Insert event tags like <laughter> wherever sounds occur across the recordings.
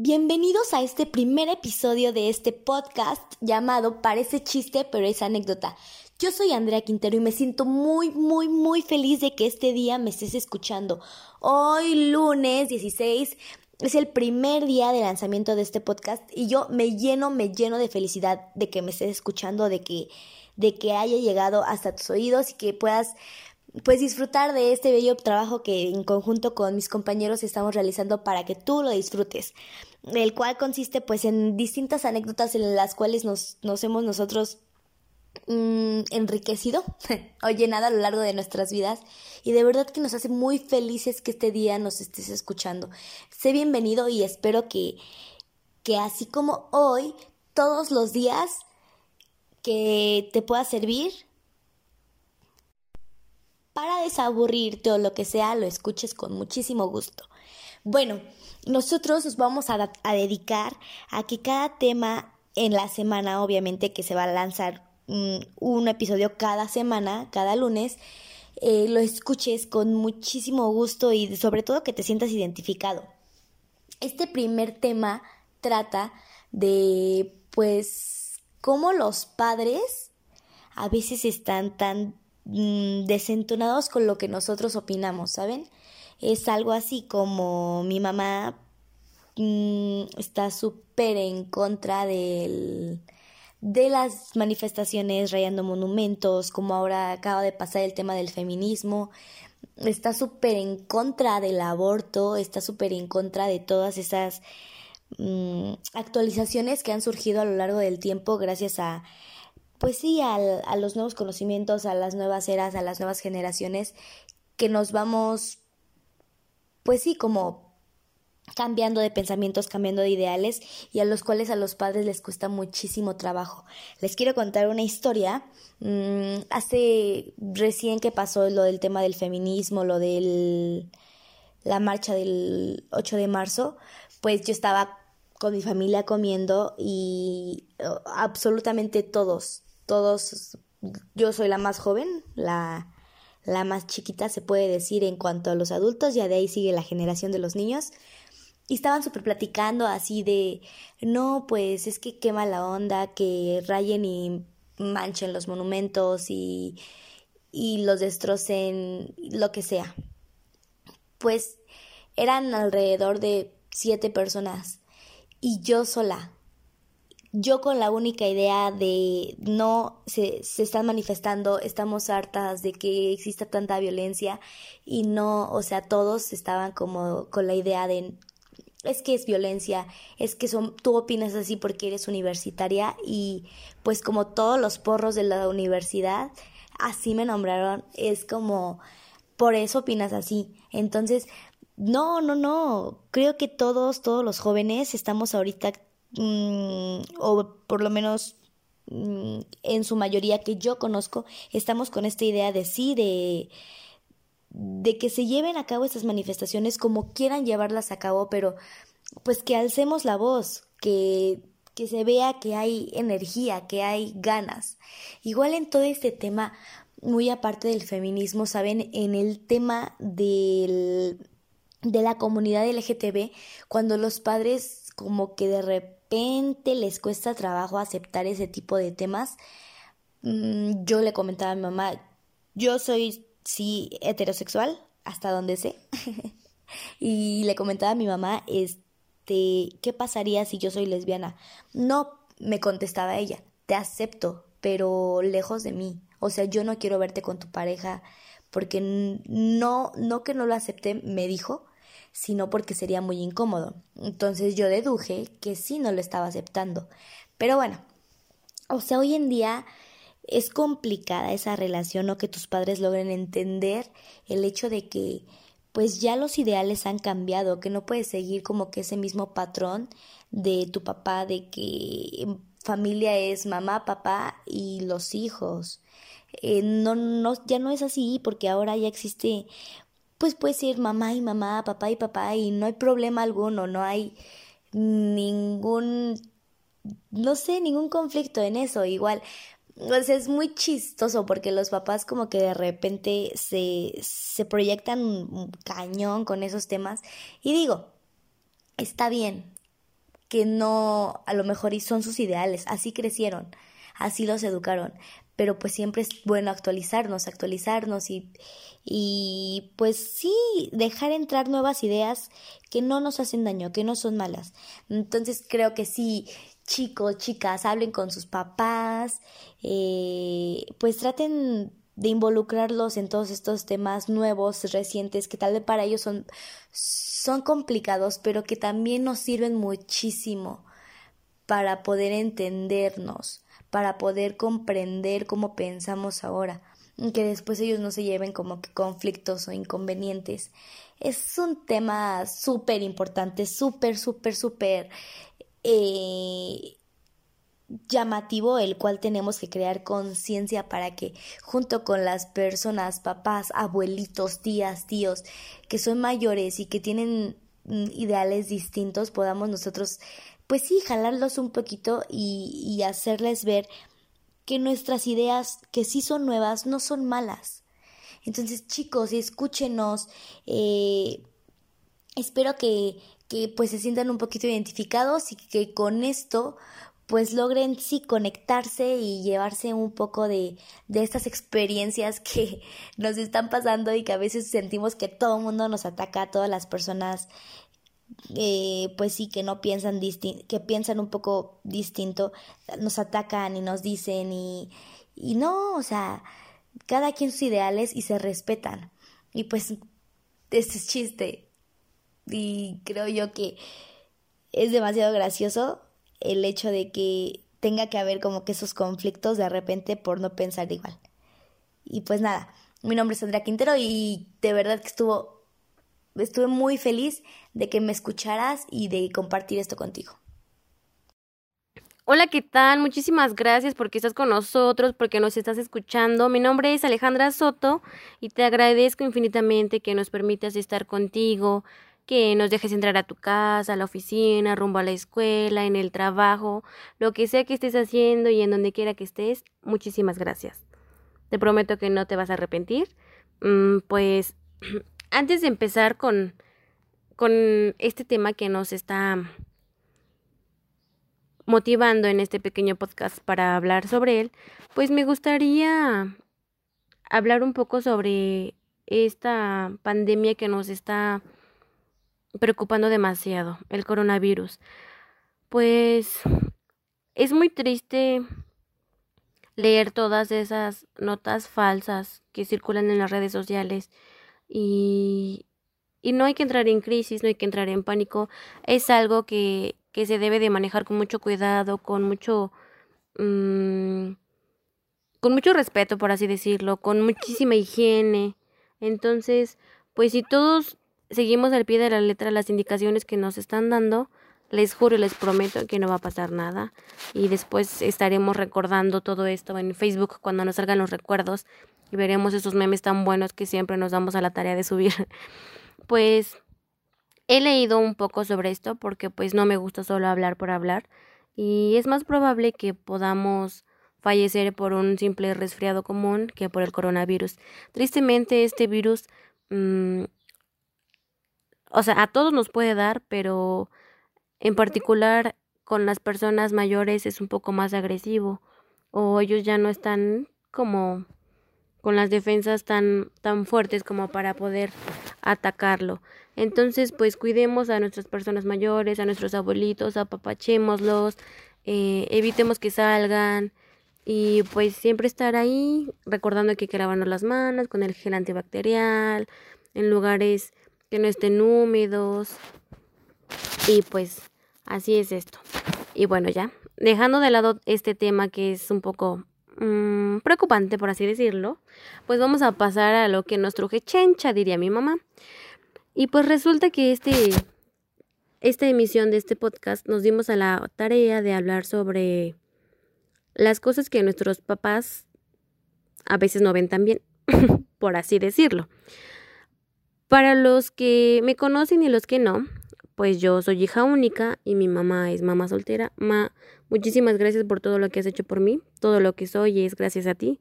Bienvenidos a este primer episodio de este podcast llamado Parece chiste, pero es anécdota. Yo soy Andrea Quintero y me siento muy, muy, muy feliz de que este día me estés escuchando. Hoy, lunes 16, es el primer día de lanzamiento de este podcast y yo me lleno, me lleno de felicidad de que me estés escuchando, de que, de que haya llegado hasta tus oídos y que puedas pues disfrutar de este bello trabajo que en conjunto con mis compañeros estamos realizando para que tú lo disfrutes, el cual consiste pues en distintas anécdotas en las cuales nos, nos hemos nosotros mm, enriquecido <laughs> o llenado a lo largo de nuestras vidas y de verdad que nos hace muy felices que este día nos estés escuchando. Sé bienvenido y espero que, que así como hoy, todos los días que te pueda servir para desaburrirte o lo que sea, lo escuches con muchísimo gusto. Bueno, nosotros nos vamos a, dedicar a que cada tema en la semana, obviamente que se va a lanzar mm, un episodio cada semana, cada lunes, eh, lo escuches con muchísimo gusto y sobre todo que te sientas identificado. Este primer tema trata de, pues, cómo los padres a veces están tan Mm, desentonados con lo que nosotros opinamos, ¿saben? Es algo así como mi mamá mm, está súper en contra de las manifestaciones rayando monumentos, como ahora acaba de pasar el tema del feminismo, está súper en contra del aborto, está súper en contra de todas esas mm, actualizaciones que han surgido a lo largo del tiempo gracias a pues sí, al, a los nuevos conocimientos, a las nuevas eras, a las nuevas generaciones, que nos vamos, pues sí, como cambiando de pensamientos, cambiando de ideales y a los cuales a los padres les cuesta muchísimo trabajo. Les quiero contar una historia. Mm, hace recién que pasó lo del tema del feminismo, lo del la marcha del 8 de marzo, pues yo estaba con mi familia comiendo y oh, absolutamente todos, todos, yo soy la más joven, la, la más chiquita se puede decir en cuanto a los adultos, ya de ahí sigue la generación de los niños. Y estaban súper platicando así de, no, pues es que quema la onda, que rayen y manchen los monumentos y, y los destrocen, lo que sea. Pues eran alrededor de siete personas y yo sola yo con la única idea de no se, se están manifestando, estamos hartas de que exista tanta violencia y no, o sea, todos estaban como con la idea de es que es violencia, es que son, tú opinas así porque eres universitaria y pues como todos los porros de la universidad, así me nombraron, es como, por eso opinas así. Entonces, no, no, no, creo que todos, todos los jóvenes estamos ahorita Mm, o por lo menos mm, en su mayoría que yo conozco, estamos con esta idea de sí, de, de que se lleven a cabo estas manifestaciones como quieran llevarlas a cabo, pero pues que alcemos la voz, que, que se vea que hay energía, que hay ganas. Igual en todo este tema, muy aparte del feminismo, saben, en el tema del, de la comunidad LGTB, cuando los padres como que de repente repente les cuesta trabajo aceptar ese tipo de temas, mm, yo le comentaba a mi mamá, yo soy sí heterosexual, hasta donde sé, <laughs> y le comentaba a mi mamá, este, ¿qué pasaría si yo soy lesbiana? No, me contestaba ella, te acepto, pero lejos de mí. O sea, yo no quiero verte con tu pareja porque no, no que no lo acepte, me dijo, sino porque sería muy incómodo. Entonces yo deduje que sí no lo estaba aceptando. Pero bueno, o sea, hoy en día es complicada esa relación o que tus padres logren entender el hecho de que pues ya los ideales han cambiado, que no puedes seguir como que ese mismo patrón de tu papá, de que familia es mamá, papá y los hijos. Eh, no, no, ya no es así porque ahora ya existe pues puedes ir mamá y mamá, papá y papá y no hay problema alguno, no hay ningún, no sé, ningún conflicto en eso. Igual, pues es muy chistoso porque los papás como que de repente se, se proyectan cañón con esos temas y digo, está bien, que no, a lo mejor y son sus ideales, así crecieron, así los educaron, pero pues siempre es bueno actualizarnos, actualizarnos y, y pues sí, dejar entrar nuevas ideas que no nos hacen daño, que no son malas. Entonces creo que sí, chicos, chicas, hablen con sus papás, eh, pues traten de involucrarlos en todos estos temas nuevos, recientes, que tal vez para ellos son, son complicados, pero que también nos sirven muchísimo para poder entendernos, para poder comprender cómo pensamos ahora, que después ellos no se lleven como que conflictos o inconvenientes. Es un tema súper importante, súper, súper, súper eh, llamativo el cual tenemos que crear conciencia para que junto con las personas, papás, abuelitos, tías, tíos, que son mayores y que tienen mm, ideales distintos, podamos nosotros, pues sí, jalarlos un poquito y, hacerles ver que nuestras ideas, que sí son nuevas, no son malas. Entonces, chicos, escúchenos. Eh, espero que, que pues se sientan un poquito identificados y que con esto pues logren sí conectarse y llevarse un poco de, de estas experiencias que <laughs> nos están pasando y que a veces sentimos que todo el mundo nos ataca, todas las personas eh, pues sí que no piensan que piensan un poco distinto, nos atacan y nos dicen y, y no, o sea, cada quien sus ideales y se respetan. Y pues este es chiste. Y creo yo que es demasiado gracioso el hecho de que tenga que haber como que esos conflictos de repente por no pensar igual. Y pues nada, mi nombre es Andrea Quintero y de verdad que estuvo, estuve muy feliz de que me escucharas y de compartir esto contigo. Hola, ¿qué tal? Muchísimas gracias porque estás con nosotros, porque nos estás escuchando. Mi nombre es Alejandra Soto y te agradezco infinitamente que nos permitas estar contigo, que nos dejes entrar a tu casa, a la oficina, rumbo a la escuela, en el trabajo, lo que sea que estés haciendo y en donde quiera que estés, muchísimas gracias. Te prometo que no te vas a arrepentir. Mm, pues <clears throat> antes de empezar con, con este tema que nos está motivando en este pequeño podcast para hablar sobre él, pues me gustaría hablar un poco sobre esta pandemia que nos está preocupando demasiado, el coronavirus. Pues es muy triste leer todas esas notas falsas que circulan en las redes sociales y, y no hay que entrar en crisis, no hay que entrar en pánico. Es algo que, que se debe de manejar con mucho cuidado, con mucho... Mm, con mucho respeto, por así decirlo, con muchísima higiene. Entonces, pues si todos seguimos al pie de la letra las indicaciones que nos están dando, les juro y les prometo que no va a pasar nada. Y después estaremos recordando todo esto en Facebook cuando nos salgan los recuerdos y veremos esos memes tan buenos que siempre nos damos a la tarea de subir. <laughs> Pues he leído un poco sobre esto porque pues no me gusta solo hablar por hablar y es más probable que podamos fallecer por un simple resfriado común que por el coronavirus. Tristemente este virus mmm, o sea, a todos nos puede dar, pero en particular con las personas mayores es un poco más agresivo o ellos ya no están como con las defensas tan tan fuertes como para poder atacarlo. Entonces, pues cuidemos a nuestras personas mayores, a nuestros abuelitos, apapachémoslos, eh, evitemos que salgan y pues siempre estar ahí recordando que hay que lavarnos las manos con el gel antibacterial en lugares que no estén húmedos. Y pues así es esto. Y bueno, ya, dejando de lado este tema que es un poco mmm, preocupante, por así decirlo, pues vamos a pasar a lo que nos truje chencha, diría mi mamá. Y pues resulta que este, esta emisión de este podcast nos dimos a la tarea de hablar sobre las cosas que nuestros papás a veces no ven tan bien, <laughs> por así decirlo. Para los que me conocen y los que no, pues yo soy hija única y mi mamá es mamá soltera. Ma, muchísimas gracias por todo lo que has hecho por mí. Todo lo que soy es gracias a ti.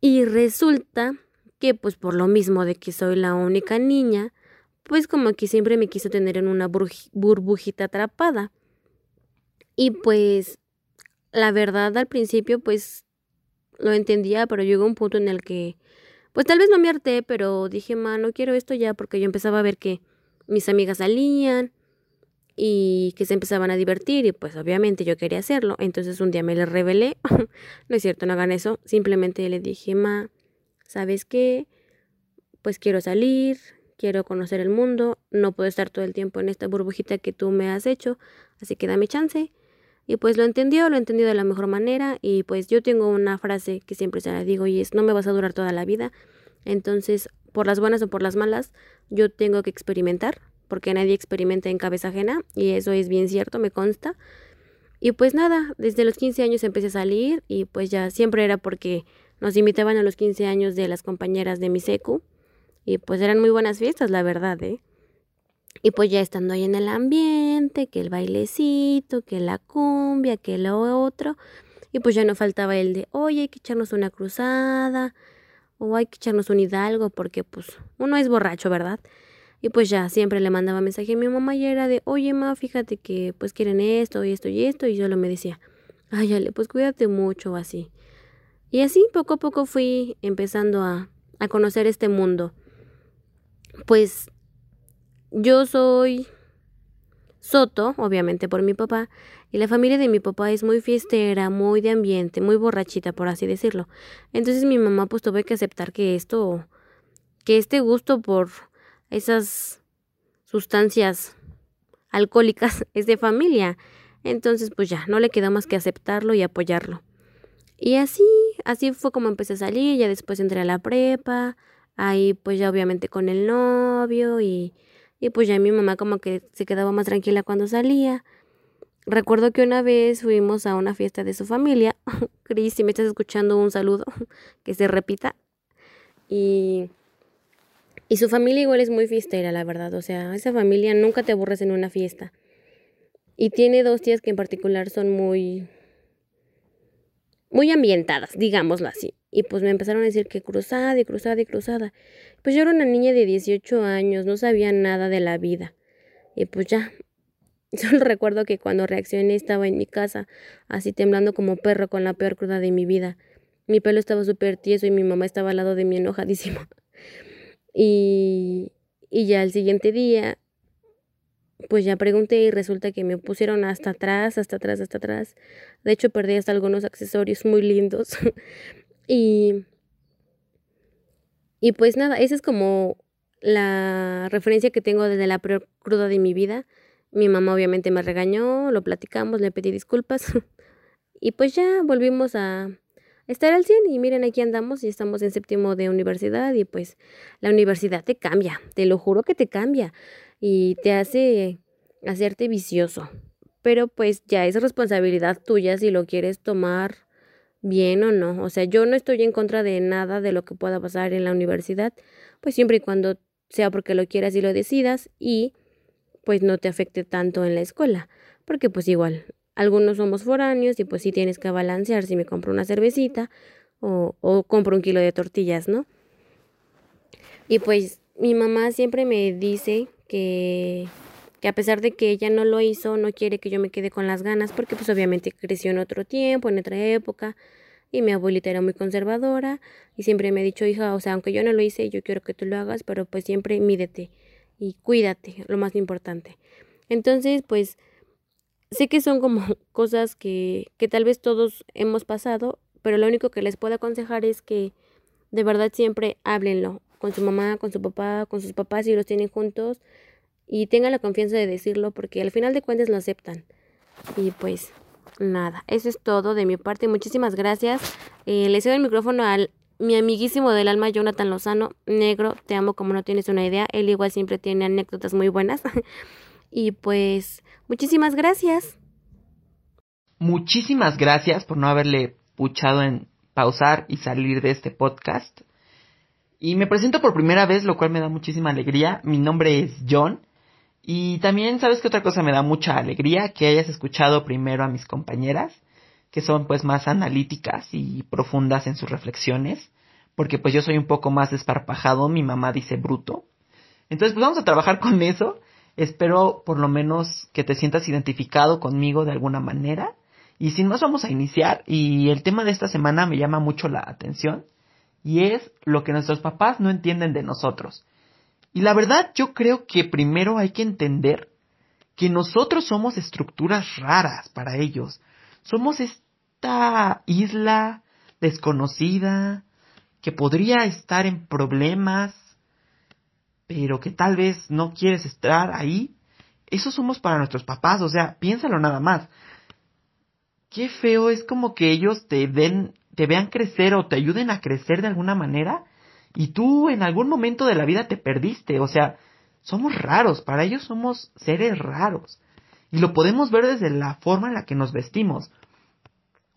Y resulta que pues por lo mismo de que soy la única niña, pues como que siempre me quiso tener en una burbujita atrapada. Y pues la verdad al principio pues lo entendía, pero llegó un punto en el que pues tal vez no me harté, pero dije, ma, no quiero esto ya porque yo empezaba a ver que mis amigas salían y que se empezaban a divertir y pues obviamente yo quería hacerlo. Entonces un día me le revelé, <laughs> no es cierto, no hagan eso, simplemente le dije, ma, ¿sabes qué? Pues quiero salir, quiero conocer el mundo, no puedo estar todo el tiempo en esta burbujita que tú me has hecho, así que dame chance. Y pues lo entendió, lo entendió de la mejor manera y pues yo tengo una frase que siempre se la digo y es no me vas a durar toda la vida. Entonces, por las buenas o por las malas, yo tengo que experimentar, porque nadie experimenta en cabeza ajena y eso es bien cierto, me consta. Y pues nada, desde los 15 años empecé a salir y pues ya siempre era porque nos invitaban a los 15 años de las compañeras de mi secu y pues eran muy buenas fiestas, la verdad, ¿eh? Y pues ya estando ahí en el ambiente, que el bailecito, que la cumbia, que lo otro. Y pues ya no faltaba el de, oye, hay que echarnos una cruzada, o hay que echarnos un hidalgo, porque pues uno es borracho, ¿verdad? Y pues ya siempre le mandaba mensaje a mi mamá y era de, oye, ma, fíjate que pues quieren esto y esto y esto. Y yo lo me decía, ay, Ale, pues cuídate mucho, así. Y así poco a poco fui empezando a, a conocer este mundo. Pues yo soy Soto, obviamente por mi papá, y la familia de mi papá es muy fiestera, muy de ambiente, muy borrachita, por así decirlo. Entonces mi mamá pues tuve que aceptar que esto, que este gusto por esas sustancias alcohólicas <laughs> es de familia. Entonces pues ya, no le quedó más que aceptarlo y apoyarlo. Y así, así fue como empecé a salir, ya después entré a la prepa, ahí pues ya obviamente con el novio y y pues ya mi mamá como que se quedaba más tranquila cuando salía. Recuerdo que una vez fuimos a una fiesta de su familia. <laughs> Cris, si me estás escuchando, un saludo, <laughs> que se repita. Y, y su familia igual es muy fiestera, la verdad. O sea, esa familia nunca te aburres en una fiesta. Y tiene dos tías que en particular son muy, muy ambientadas, digámoslo así. Y pues me empezaron a decir que cruzada y cruzada y cruzada. Pues yo era una niña de 18 años, no sabía nada de la vida. Y pues ya, <laughs> solo recuerdo que cuando reaccioné estaba en mi casa, así temblando como perro con la peor cruda de mi vida. Mi pelo estaba súper tieso y mi mamá estaba al lado de mí enojadísima. <laughs> Y, y ya el siguiente día, pues ya pregunté y resulta que me pusieron hasta atrás, hasta atrás, hasta atrás. De hecho, perdí hasta algunos accesorios muy lindos. <laughs> y y pues nada, esa es como la referencia que tengo desde la peor cruda de mi vida. Mi mamá obviamente me regañó, lo platicamos, le pedí disculpas. <laughs> y pues ya volvimos a estar al 100 y miren aquí andamos y estamos en séptimo de universidad y pues la universidad te cambia, te lo juro que te cambia y te hace hacerte vicioso. Pero pues ya es responsabilidad tuya si lo quieres tomar bien o no. O sea, yo no estoy en contra de nada de lo que pueda pasar en la universidad, pues siempre y cuando sea porque lo quieras y lo decidas y pues no te afecte tanto en la escuela, porque pues igual, algunos somos foráneos y pues sí tienes que balancear si me compro una cervecita o, o compro un kilo de tortillas, ¿no? Y pues mi mamá siempre me dice que que a pesar de que ella no lo hizo, no quiere que yo me quede con las ganas, porque pues obviamente creció en otro tiempo, en otra época, y mi abuelita era muy conservadora, y siempre me ha dicho, hija, o sea, aunque yo no lo hice, yo quiero que tú lo hagas, pero pues siempre mídete y cuídate, lo más importante. Entonces, pues, sé que son como <laughs> cosas que, que tal vez todos hemos pasado, pero lo único que les puedo aconsejar es que de verdad siempre háblenlo con su mamá, con su papá, con sus papás si los tienen juntos, y tenga la confianza de decirlo porque al final de cuentas lo aceptan. Y pues nada, eso es todo de mi parte. Muchísimas gracias. Eh, le cedo el micrófono al mi amiguísimo del alma, Jonathan Lozano. Negro, te amo como no tienes una idea. Él igual siempre tiene anécdotas muy buenas. <laughs> y pues muchísimas gracias. Muchísimas gracias por no haberle puchado en pausar y salir de este podcast. Y me presento por primera vez, lo cual me da muchísima alegría. Mi nombre es John y también, ¿sabes qué otra cosa me da mucha alegría? Que hayas escuchado primero a mis compañeras, que son pues más analíticas y profundas en sus reflexiones, porque pues yo soy un poco más desparpajado, mi mamá dice bruto. Entonces pues vamos a trabajar con eso Espero por lo menos que te sientas identificado conmigo de alguna manera. Y sin más vamos a iniciar. Y el tema de esta semana me llama mucho la atención. Y es lo que nuestros papás no entienden de nosotros. Y la verdad yo creo que primero hay que entender que nosotros somos estructuras raras para ellos. Somos esta isla desconocida que podría estar en problemas, pero que tal vez no quieres estar ahí. Eso somos para nuestros papás, o sea, piénsalo nada más. Qué feo es como que ellos te den, te vean crecer o te ayuden a crecer de alguna manera y tú en algún momento de la vida te perdiste, o sea, somos raros, para ellos somos seres raros. Y lo podemos ver desde la forma en la que nos vestimos.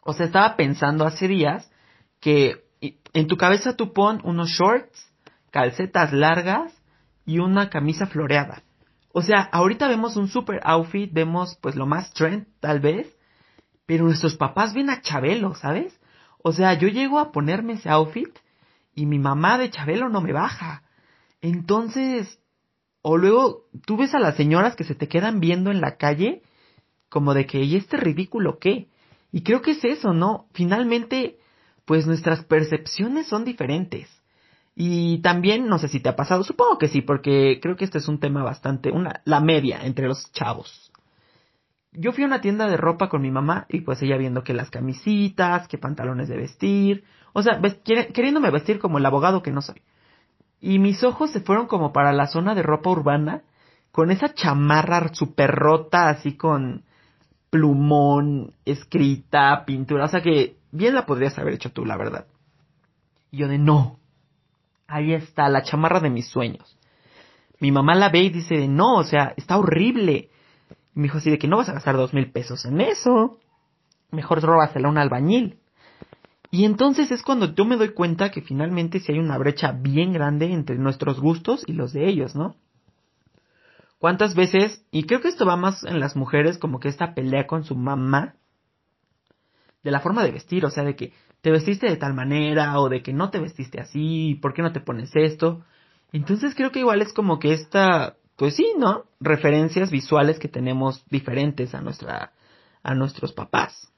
O sea, estaba pensando hace días que en tu cabeza tú pon unos shorts, calcetas largas y una camisa floreada. O sea, ahorita vemos un super outfit, vemos pues lo más trend tal vez, pero nuestros papás ven a Chabelo, ¿sabes? O sea, yo llego a ponerme ese outfit y mi mamá de Chabelo no me baja. Entonces, o luego tú ves a las señoras que se te quedan viendo en la calle como de que, ¿y este ridículo qué? Y creo que es eso, ¿no? Finalmente, pues nuestras percepciones son diferentes. Y también, no sé si te ha pasado, supongo que sí, porque creo que este es un tema bastante, una, la media entre los chavos. Yo fui a una tienda de ropa con mi mamá y pues ella viendo que las camisitas, que pantalones de vestir, o sea, queriéndome vestir como el abogado que no soy. Y mis ojos se fueron como para la zona de ropa urbana, con esa chamarra super rota, así con plumón, escrita, pintura, o sea que bien la podrías haber hecho tú, la verdad. Y yo de no, Ahí está, la chamarra de mis sueños. Mi mamá la ve y dice, no, o sea, está horrible. Y me dijo así de que no vas a gastar dos mil pesos en eso. Mejor róbasela a un albañil. Y entonces es cuando yo me doy cuenta que finalmente sí hay una brecha bien grande entre nuestros gustos y los de ellos, ¿no? ¿Cuántas veces, y creo que esto va más en las mujeres, como que esta pelea con su mamá, de la forma de vestir, o sea, de que te vestiste de tal manera o de que no te vestiste así, ¿por qué no te pones esto? Entonces creo que igual es como que esta, pues sí, ¿no? Referencias visuales que tenemos diferentes a nuestra, a nuestros papás.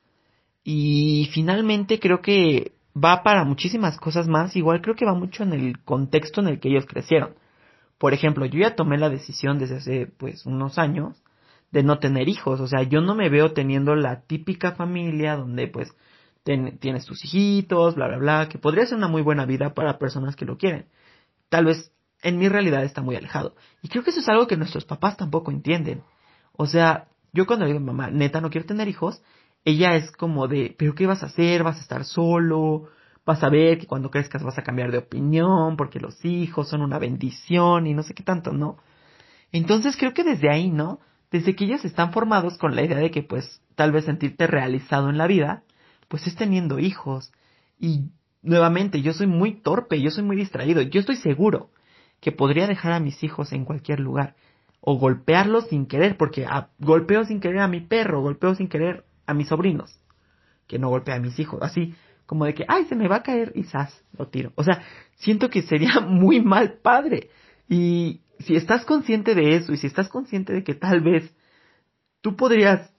Y finalmente creo que va para muchísimas cosas más, igual creo que va mucho en el contexto en el que ellos crecieron. Por ejemplo, yo ya tomé la decisión desde hace pues unos años de no tener hijos, o sea, yo no me veo teniendo la típica familia donde pues tienes tus hijitos, bla, bla, bla, que podría ser una muy buena vida para personas que lo quieren. Tal vez en mi realidad está muy alejado. Y creo que eso es algo que nuestros papás tampoco entienden. O sea, yo cuando le digo mamá, neta, no quiero tener hijos, ella es como de, pero ¿qué vas a hacer? ¿Vas a estar solo? Vas a ver que cuando crezcas vas a cambiar de opinión porque los hijos son una bendición y no sé qué tanto, ¿no? Entonces creo que desde ahí, ¿no? Desde que ellos están formados con la idea de que pues tal vez sentirte realizado en la vida, pues es teniendo hijos. Y nuevamente, yo soy muy torpe, yo soy muy distraído. Yo estoy seguro que podría dejar a mis hijos en cualquier lugar. O golpearlos sin querer, porque golpeo sin querer a mi perro, golpeo sin querer a mis sobrinos. Que no golpea a mis hijos. Así como de que, ay, se me va a caer y zas, lo tiro. O sea, siento que sería <laughs> muy mal padre. Y si estás consciente de eso y si estás consciente de que tal vez tú podrías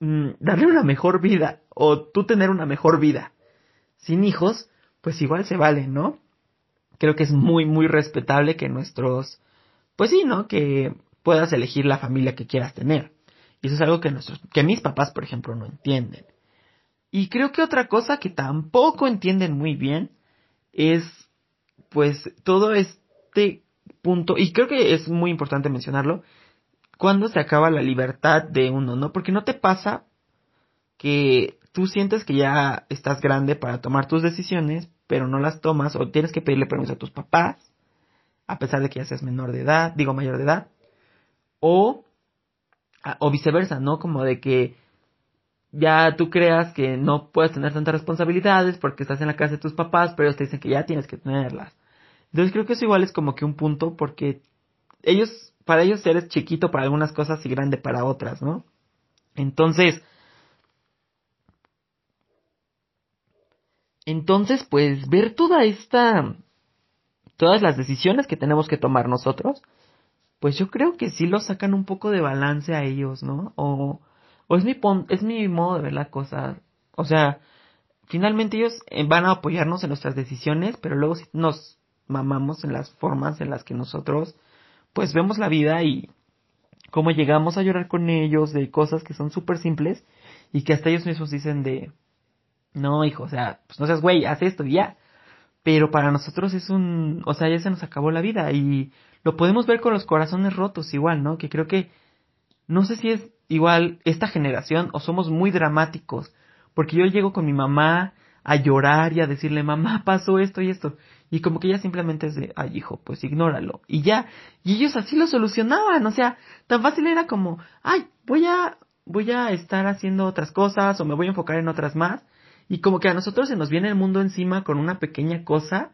Mm, darle una mejor vida o tú tener una mejor vida sin hijos, pues igual se vale, ¿no? Creo que es muy, muy respetable que nuestros, pues sí, ¿no? Que puedas elegir la familia que quieras tener. Y eso es algo que nuestros, que mis papás, por ejemplo, no entienden. Y creo que otra cosa que tampoco entienden muy bien es, pues, todo este punto, y creo que es muy importante mencionarlo, cuándo se acaba la libertad de uno, ¿no? Porque no te pasa que tú sientes que ya estás grande para tomar tus decisiones, pero no las tomas o tienes que pedirle permiso a tus papás, a pesar de que ya seas menor de edad, digo mayor de edad, o, o viceversa, ¿no? Como de que ya tú creas que no puedes tener tantas responsabilidades porque estás en la casa de tus papás, pero ellos te dicen que ya tienes que tenerlas. Entonces creo que eso igual es como que un punto porque ellos para ellos eres chiquito para algunas cosas y grande para otras, ¿no? Entonces, entonces, pues ver toda esta, todas las decisiones que tenemos que tomar nosotros, pues yo creo que sí lo sacan un poco de balance a ellos, ¿no? O, es mi, es mi modo de ver la cosa. O sea, finalmente ellos eh, van a apoyarnos en nuestras decisiones, pero luego nos mamamos en las formas en las que nosotros pues vemos la vida y cómo llegamos a llorar con ellos de cosas que son súper simples y que hasta ellos mismos dicen de no hijo, o sea, pues no seas güey, haz esto y ya. Pero para nosotros es un, o sea, ya se nos acabó la vida y lo podemos ver con los corazones rotos igual, ¿no? Que creo que no sé si es igual esta generación o somos muy dramáticos porque yo llego con mi mamá a llorar y a decirle, mamá, pasó esto y esto. Y como que ella simplemente es de, ay, hijo, pues ignóralo. Y ya, y ellos así lo solucionaban. O sea, tan fácil era como, ay, voy a, voy a estar haciendo otras cosas o me voy a enfocar en otras más. Y como que a nosotros se nos viene el mundo encima con una pequeña cosa.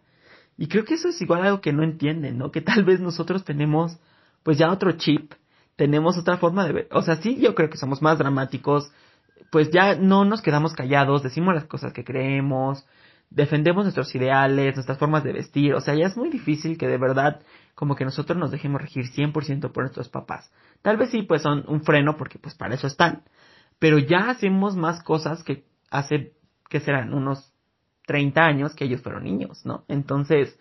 Y creo que eso es igual algo que no entienden, ¿no? Que tal vez nosotros tenemos, pues ya otro chip, tenemos otra forma de ver. O sea, sí, yo creo que somos más dramáticos, pues ya no nos quedamos callados, decimos las cosas que creemos, defendemos nuestros ideales, nuestras formas de vestir, o sea, ya es muy difícil que de verdad como que nosotros nos dejemos regir 100% por nuestros papás. Tal vez sí, pues son un freno porque pues para eso están, pero ya hacemos más cosas que hace, que serán unos 30 años que ellos fueron niños, ¿no? Entonces,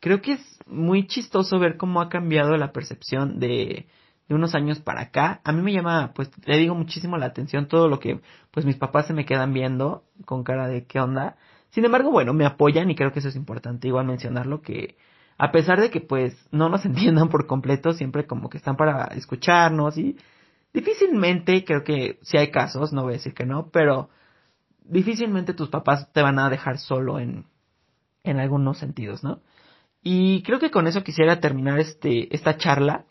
creo que es muy chistoso ver cómo ha cambiado la percepción de, de unos años para acá, a mí me llama, pues le digo muchísimo la atención todo lo que pues mis papás se me quedan viendo con cara de qué onda. Sin embargo, bueno, me apoyan y creo que eso es importante igual mencionarlo que a pesar de que pues no nos <laughs> entiendan por completo, siempre como que están para escucharnos y difícilmente, creo que si hay casos, no voy a decir que no, pero difícilmente tus papás te van a dejar solo en, en algunos sentidos, ¿no? Y creo que con eso quisiera terminar este, esta charla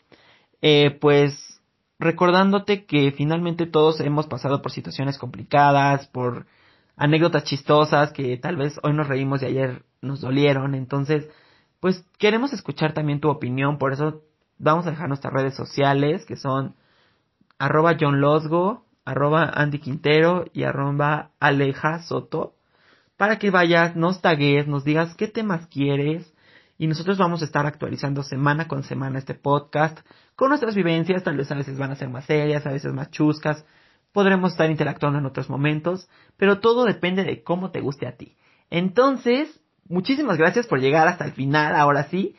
eh, pues recordándote que finalmente todos hemos pasado por situaciones complicadas, por anécdotas chistosas que tal vez hoy nos reímos y ayer nos dolieron. Entonces, pues queremos escuchar también tu opinión, por eso vamos a dejar nuestras redes sociales que son arroba John arroba Andy y arroba Aleja Soto, para que vayas, nos tagues, nos digas qué temas quieres, y nosotros vamos a estar actualizando semana con semana este podcast con nuestras vivencias, tal vez a veces van a ser más serias, a veces más chuscas, podremos estar interactuando en otros momentos, pero todo depende de cómo te guste a ti. Entonces, muchísimas gracias por llegar hasta el final, ahora sí,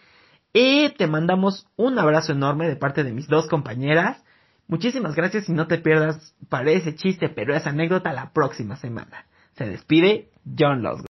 y te mandamos un abrazo enorme de parte de mis dos compañeras. Muchísimas gracias y no te pierdas, parece chiste, pero esa anécdota la próxima semana. Se despide John Losgo.